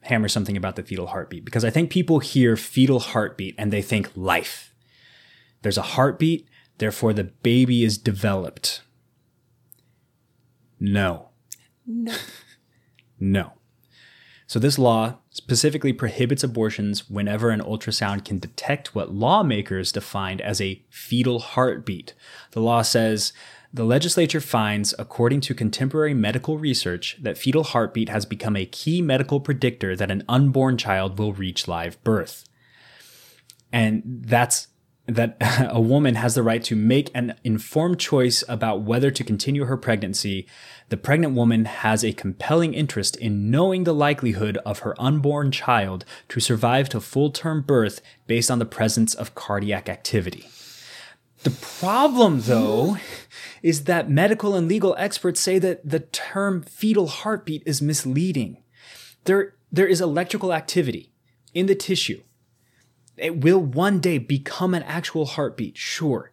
hammer something about the fetal heartbeat because I think people hear fetal heartbeat and they think life. There's a heartbeat, therefore the baby is developed. No. No. no. So, this law specifically prohibits abortions whenever an ultrasound can detect what lawmakers defined as a fetal heartbeat. The law says the legislature finds, according to contemporary medical research, that fetal heartbeat has become a key medical predictor that an unborn child will reach live birth. And that's that a woman has the right to make an informed choice about whether to continue her pregnancy the pregnant woman has a compelling interest in knowing the likelihood of her unborn child to survive to full term birth based on the presence of cardiac activity. The problem, though, is that medical and legal experts say that the term fetal heartbeat is misleading. There, there is electrical activity in the tissue. It will one day become an actual heartbeat, sure.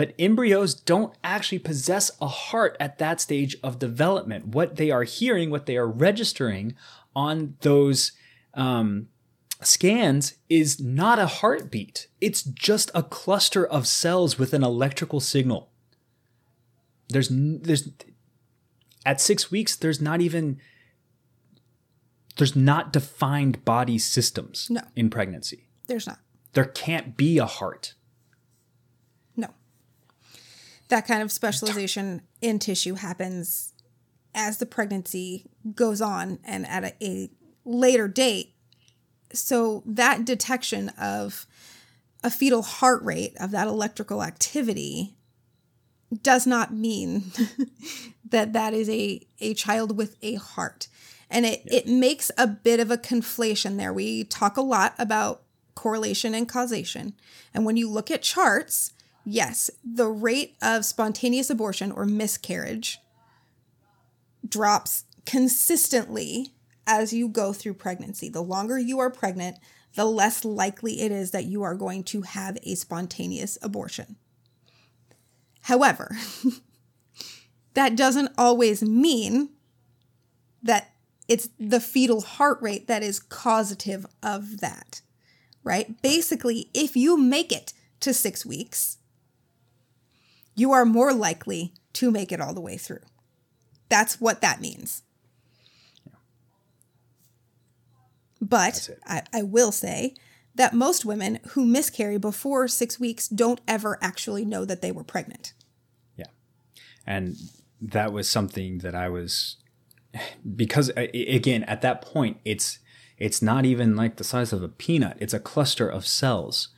But embryos don't actually possess a heart at that stage of development. What they are hearing, what they are registering on those um, scans is not a heartbeat. It's just a cluster of cells with an electrical signal. There's there's at 6 weeks there's not even there's not defined body systems no. in pregnancy. There's not. There can't be a heart that kind of specialization in tissue happens as the pregnancy goes on and at a, a later date. So that detection of a fetal heart rate of that electrical activity does not mean that that is a, a child with a heart. And it, yeah. it makes a bit of a conflation there. We talk a lot about correlation and causation. And when you look at charts, yes, the rate of spontaneous abortion or miscarriage drops consistently as you go through pregnancy. The longer you are pregnant, the less likely it is that you are going to have a spontaneous abortion. However, that doesn't always mean that it's the fetal heart rate that is causative of that, right? Basically, if you make it to six weeks, you are more likely to make it all the way through. That's what that means. But I, I will say that most women who miscarry before six weeks don't ever actually know that they were pregnant. Yeah. And that was something that I was because again, at that point, it's it's not even like the size of a peanut. It's a cluster of cells,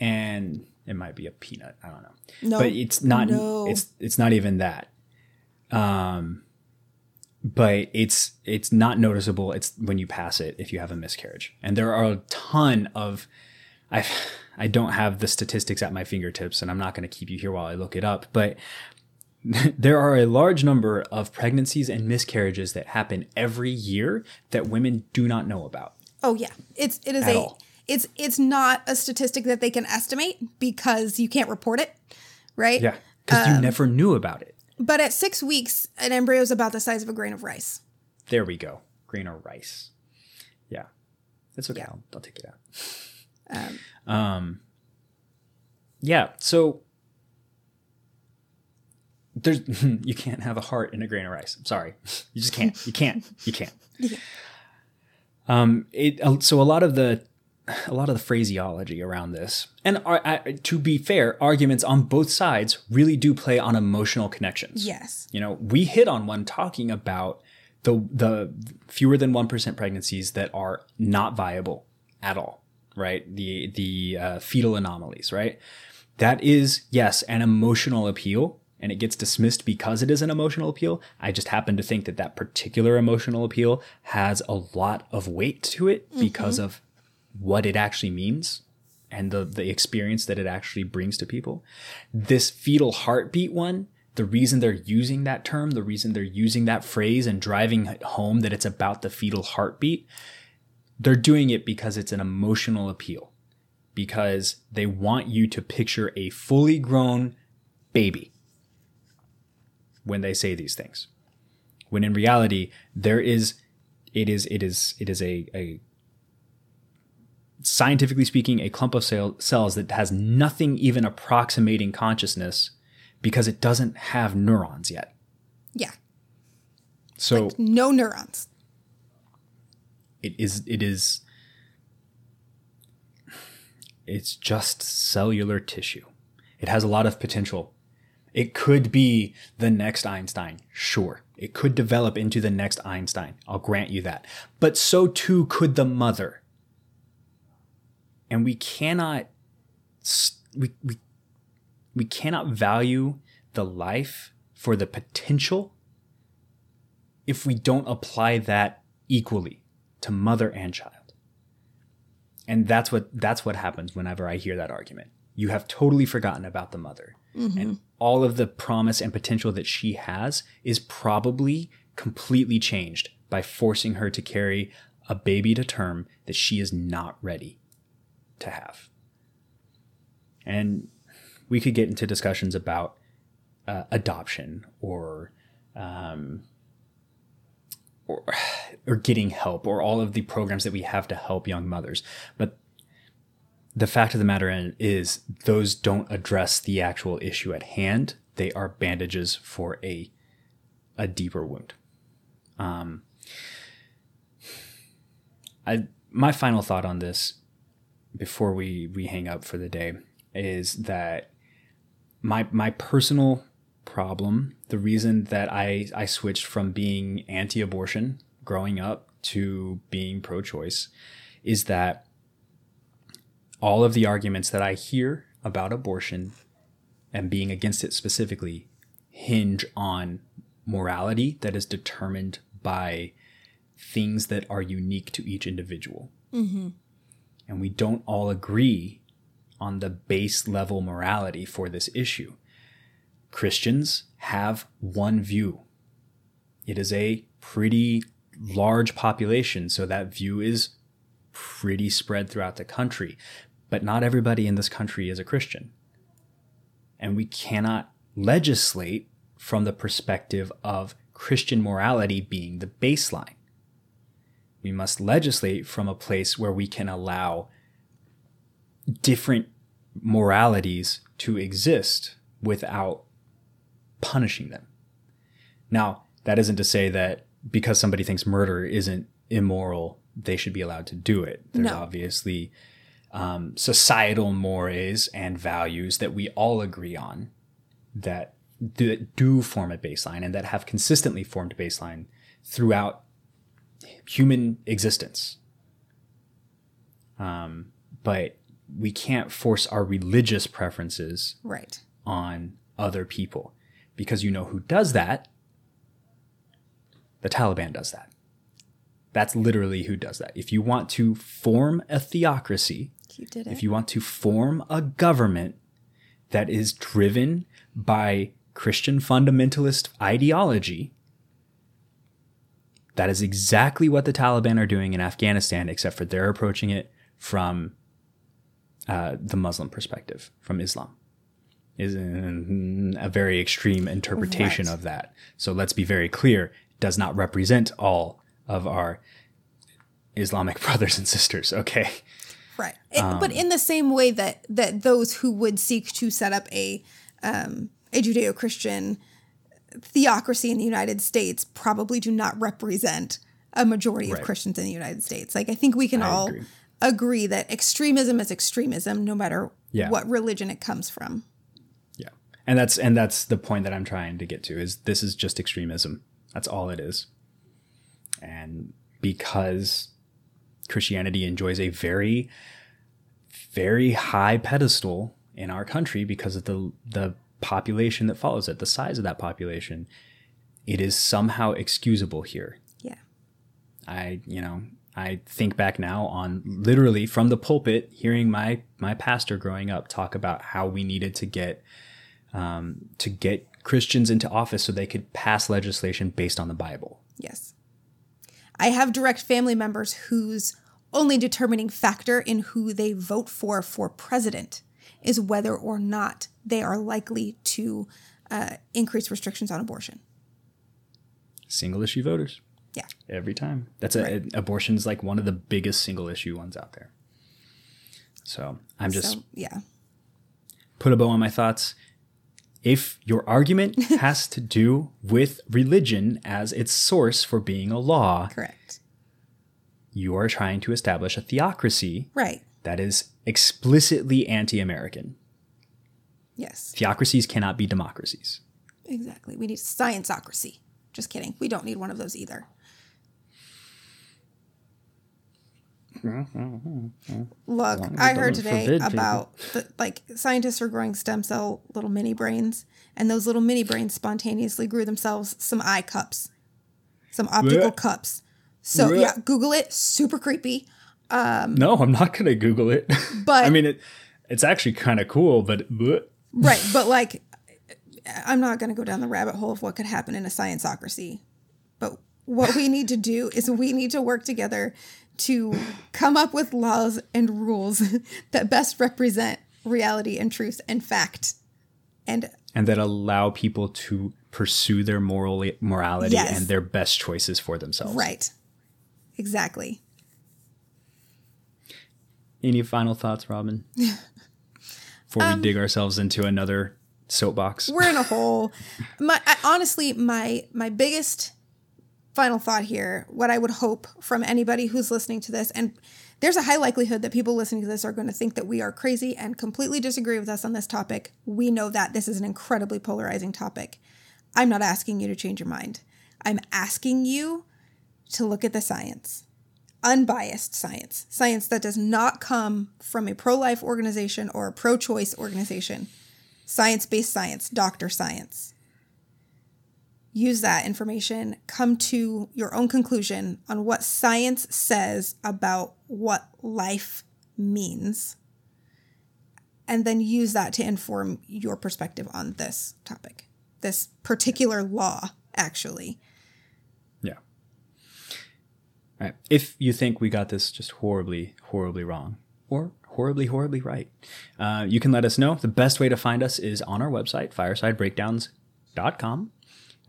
and it might be a peanut. I don't know, No. but it's not. No. It's it's not even that. Um, but it's it's not noticeable. It's when you pass it if you have a miscarriage, and there are a ton of. I I don't have the statistics at my fingertips, and I'm not going to keep you here while I look it up, but there are a large number of pregnancies and miscarriages that happen every year that women do not know about. Oh yeah, it's it is a all. It's it's not a statistic that they can estimate because you can't report it, right? Yeah, because you never knew about it. But at six weeks, an embryo is about the size of a grain of rice. There we go. Grain of rice. Yeah, that's okay. I'll, I'll take it out. Um, yeah. So there's you can't have a heart in a grain of rice. I'm sorry, you just can't. You can't. You can't. Um, it so a lot of the a lot of the phraseology around this, and are, I, to be fair, arguments on both sides really do play on emotional connections. Yes. You know, we hit on one talking about the the fewer than one percent pregnancies that are not viable at all, right? The the uh, fetal anomalies, right? That is yes an emotional appeal, and it gets dismissed because it is an emotional appeal. I just happen to think that that particular emotional appeal has a lot of weight to it because of what it actually means and the the experience that it actually brings to people. This fetal heartbeat one, the reason they're using that term, the reason they're using that phrase and driving home that it's about the fetal heartbeat, they're doing it because it's an emotional appeal. Because they want you to picture a fully grown baby when they say these things. When in reality, there is it is it is it is a, a scientifically speaking, a clump of cell, cells that has nothing even approximating consciousness because it doesn't have neurons yet. Yeah. So No neurons. it is it is it's just cellular tissue. It has a lot of potential. It could be the next Einstein, sure. It could develop into the next Einstein. I'll grant you that. But so too could the mother. And we cannot we we we cannot value the life for the potential if we don't apply that equally to mother and child. And that's what that's what happens whenever I hear that argument. You have totally forgotten about the mother. Mm-hmm. And all of the promise and potential that she has is probably completely changed by forcing her to carry a baby to term that she is not ready to have. And we could get into discussions about uh, adoption or um, or or getting help or all of the programs that we have to help young mothers. But the fact of the matter is those don't address the actual issue at hand. They are bandages for a a deeper wound. Um, I my final thought on this before we we hang up for the day is that my my personal problem, the reason that I I switched from being anti-abortion growing up to being pro-choice is that all of the arguments that I hear about abortion and being against it specifically hinge on morality that is determined by things that are unique to each individual. Mm-hmm. And we don't all agree on the base level morality for this issue. Christians have one view. It is a pretty large population, so that view is pretty spread throughout the country. But not everybody in this country is a Christian. And we cannot legislate from the perspective of Christian morality being the baseline. We must legislate from a place where we can allow different moralities to exist without punishing them. Now, that isn't to say that because somebody thinks murder isn't immoral, they should be allowed to do it. There's No. obviously um, societal mores and values that we all agree on that do, that do form a baseline and that have consistently formed a baseline throughout human existence. Um, but we can't force our religious preferences Right. on other people because you know who does that? The Taliban does that. That's literally who does that. If you want to form a theocracy, You if you want to form a government that is driven by Christian fundamentalist ideology, that is exactly what the Taliban are doing in Afghanistan, except for they're approaching it from uh, the Muslim perspective, from Islam. Is a very extreme interpretation Right. of that. So let's be very clear: it does not represent all of our Islamic brothers and sisters. Okay. Right. Um, but in the same way that that those who would seek to set up a um, a Judeo-Christian theocracy in the United States probably do not represent a majority of Christians in the United States. Like I think we can I all agree. agree that extremism is extremism no matter Yeah. what religion it comes from. Yeah. And that's and that's the point that I'm trying to get to is this is just extremism. That's all it is. And because Christianity enjoys a very very high pedestal in our country because of the the population that follows it, the size of that population, it is somehow excusable here. Yeah. I, you know, I think back now on literally from the pulpit hearing my my pastor growing up talk about how we needed to get um, to get Christians into office so they could pass legislation based on the Bible. Yes. I have direct family members whose only determining factor in who they vote for for president is whether or not they are likely to uh, increase restrictions on abortion. Single issue voters Yeah. every time. That's a, Right. is like one of the biggest single issue ones out there. So I'm just so, yeah. put a bow on my thoughts. If your argument has to do with religion as its source for being a law, Correct. you are trying to establish a theocracy Right. That is explicitly anti American. Yes. Theocracies cannot be democracies. Exactly. We need scienceocracy. Just kidding. We don't need one of those either. Look, I heard today about the, like scientists are growing stem cell little mini brains, and those little mini brains spontaneously grew themselves some eye cups, some optical cups. So yeah, Google it. Super creepy. Um, no, I'm not going to Google it. But- I mean, it, it's actually kind of cool, but bleh. Right, but like, I'm not going to go down the rabbit hole of what could happen in a scienceocracy. But what we need to do is we need to work together to come up with laws and rules that best represent reality and truth and fact. And and that allow people to pursue their moral morality Yes. and their best choices for themselves. right, exactly. Any final thoughts, Robin? Before Um, we dig ourselves into another soapbox. We're in a hole. My I, honestly, my my biggest final thought here, what I would hope from anybody who's listening to this, and there's a high likelihood that people listening to this are going to think that we are crazy and completely disagree with us on this topic. We know that this is an incredibly polarizing topic. I'm not asking you to change your mind. I'm asking you to look at the science. Unbiased science. Science that does not come from a pro life organization or a pro choice organization science based science, doctor science. Use that information, come to your own conclusion on what science says about what life means, and then use that to inform your perspective on this topic, this particular law, actually. Right. If you think we got this just horribly, horribly wrong, or horribly, horribly right, uh, you can let us know. The best way to find us is on our website, firesidebreakdowns.com.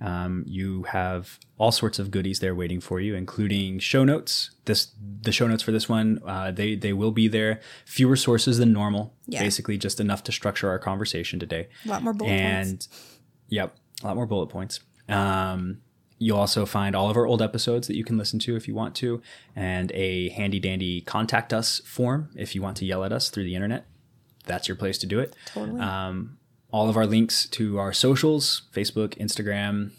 Um, you have all sorts of goodies there waiting for you, including show notes. This the show notes for this one, uh, they they will be there. Fewer sources than normal, Yeah. basically just enough to structure our conversation today A lot more bullet and points. yep, a lot more bullet points. Um, you'll also find all of our old episodes that you can listen to if you want to, and a handy dandy contact us form if you want to yell at us through the internet. That's your place to do it. Totally. Um, all of our links to our socials Facebook, Instagram,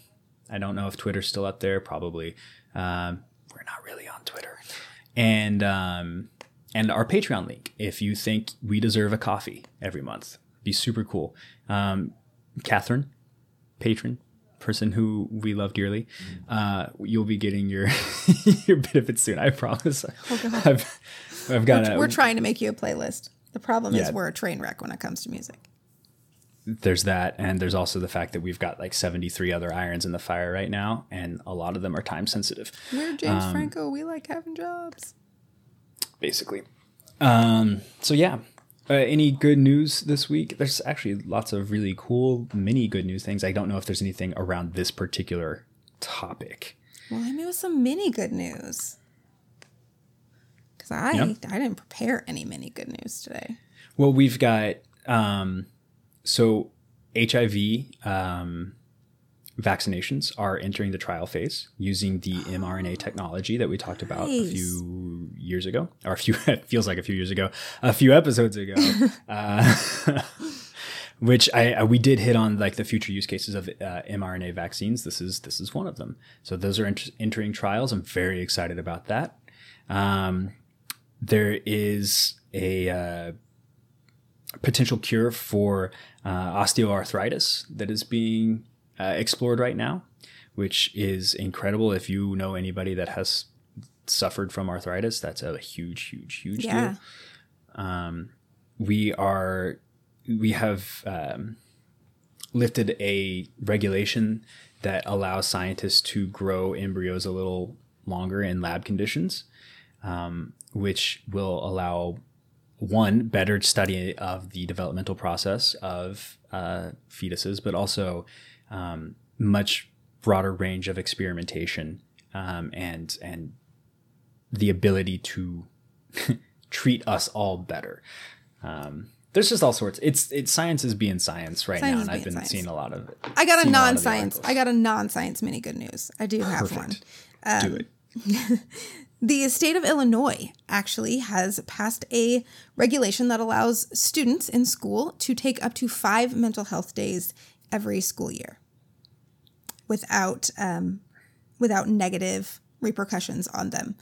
I don't know if Twitter's still up there. Probably. Um, we're not really on Twitter. And um, and our Patreon link if you think we deserve a coffee every month. Be super cool. Um, Catherine, patron, person who we love dearly, uh, you'll be getting your your benefits soon. I promise. Oh, I've, I've got. We're, a, we're trying to make you a playlist. The problem yeah. is we're a train wreck when it comes to music there's that and there's also the fact that we've got like 73 other irons in the fire right now and a lot of them are time sensitive we're james um, franco we like having jobs basically um, so yeah uh, any good news this week? There's actually lots of really cool mini good news things. I don't know if there's anything around this particular topic. Well i mean with some mini good news. Because i yep. i didn't prepare any mini good news today. Well we've got um, so HIV um, vaccinations are entering the trial phase using the mRNA technology that we talked about a few years ago, or a few it feels like a few years ago, a few episodes ago. uh, which I, I, we did hit on like the future use cases of uh, mRNA vaccines. This is this is one of them. So those are ent- entering trials. I'm very excited about that. Um, there is a uh, potential cure for uh, osteoarthritis that is being uh, explored right now, which is incredible. If you know anybody that has suffered from arthritis, that's a huge, huge, huge yeah. deal. Um, we are, we have um, lifted a regulation that allows scientists to grow embryos a little longer in lab conditions, um, which will allow one better study of the developmental process of uh, fetuses, but also um, much broader range of experimentation um, and and the ability to treat us all better. Um, there's just all sorts. It's it's science is being science right science now, and I've been science. seeing a lot of it. I got a non-science. I got a non-science mini good news. I do have one. Um, do it. The state of Illinois actually has passed a regulation that allows students in school to take up to five mental health days every school year without um, without negative repercussions on them,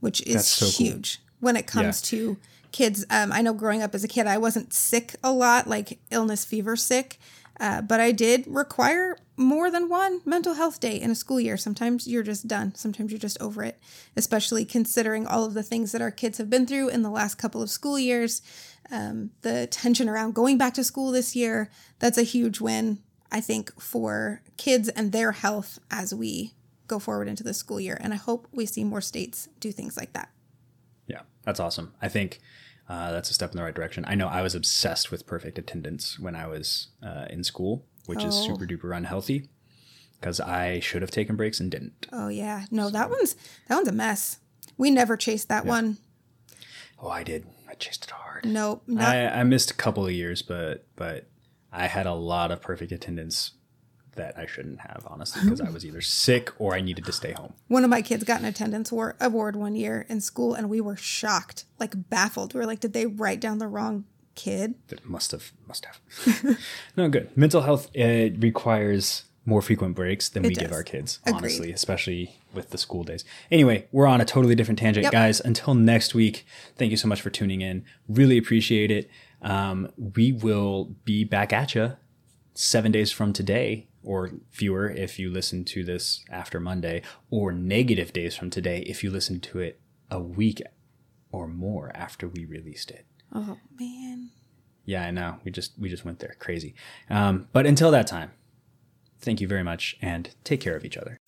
which is so huge cool. when it comes yeah. to kids. Um, I know growing up as a kid, I wasn't sick a lot, like illness, fever sick, uh, but I did require more than one mental health day in a school year. Sometimes you're just done. Sometimes you're just over it, especially considering all of the things that our kids have been through in the last couple of school years. Um, the tension around going back to school this year, that's a huge win, I think, for kids and their health as we go forward into the school year. And I hope we see more states do things like that. Yeah, that's awesome. I think uh, that's a step in the right direction. I know I was obsessed with perfect attendance when I was uh, in school, which oh. is super duper unhealthy because I should have taken breaks and didn't. Oh yeah, no, so. that one's that one's a mess. We never chased that yeah. one. Oh, I did. I chased it hard. Nope. I, I missed a couple of years, but but I had a lot of perfect attendance that I shouldn't have, honestly, because I was either sick or I needed to stay home. One of my kids got an attendance award one year in school, and we were shocked, like baffled. We were like, did they write down the wrong kid? That must have, must have. no, good. Mental health it requires more frequent breaks than it we does. give our kids, Agreed. honestly, especially with the school days. Anyway, we're on a totally different tangent, yep. guys. Until next week, thank you so much for tuning in. Really appreciate it. Um, we will be back at you seven days from today or fewer if you listen to this after Monday, or negative days from today if you listen to it a week or more after we released it. Oh man. Yeah, I know. We just we just went there. Crazy. Um, but until that time, thank you very much and take care of each other.